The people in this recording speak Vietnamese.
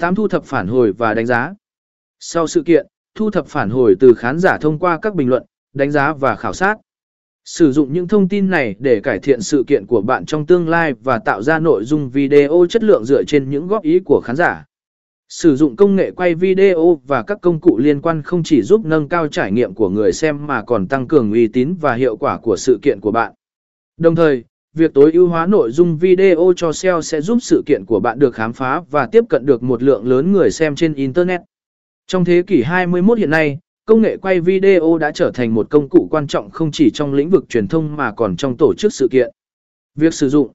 8. Thu thập phản hồi và đánh giá. Sau sự kiện, thu thập phản hồi từ khán giả thông qua các bình luận, đánh giá và khảo sát. Sử dụng những thông tin này để cải thiện sự kiện của bạn trong tương lai và tạo ra nội dung video chất lượng dựa trên những góp ý của khán giả. Sử dụng công nghệ quay video và các công cụ liên quan không chỉ giúp nâng cao trải nghiệm của người xem mà còn tăng cường uy tín và hiệu quả của sự kiện của bạn. Đồng thời, việc tối ưu hóa nội dung video cho SEO sẽ giúp sự kiện của bạn được khám phá và tiếp cận được một lượng lớn người xem trên Internet. Trong thế kỷ 21 hiện nay, công nghệ quay video đã trở thành một công cụ quan trọng không chỉ trong lĩnh vực truyền thông mà còn trong tổ chức sự kiện. Việc sử dụng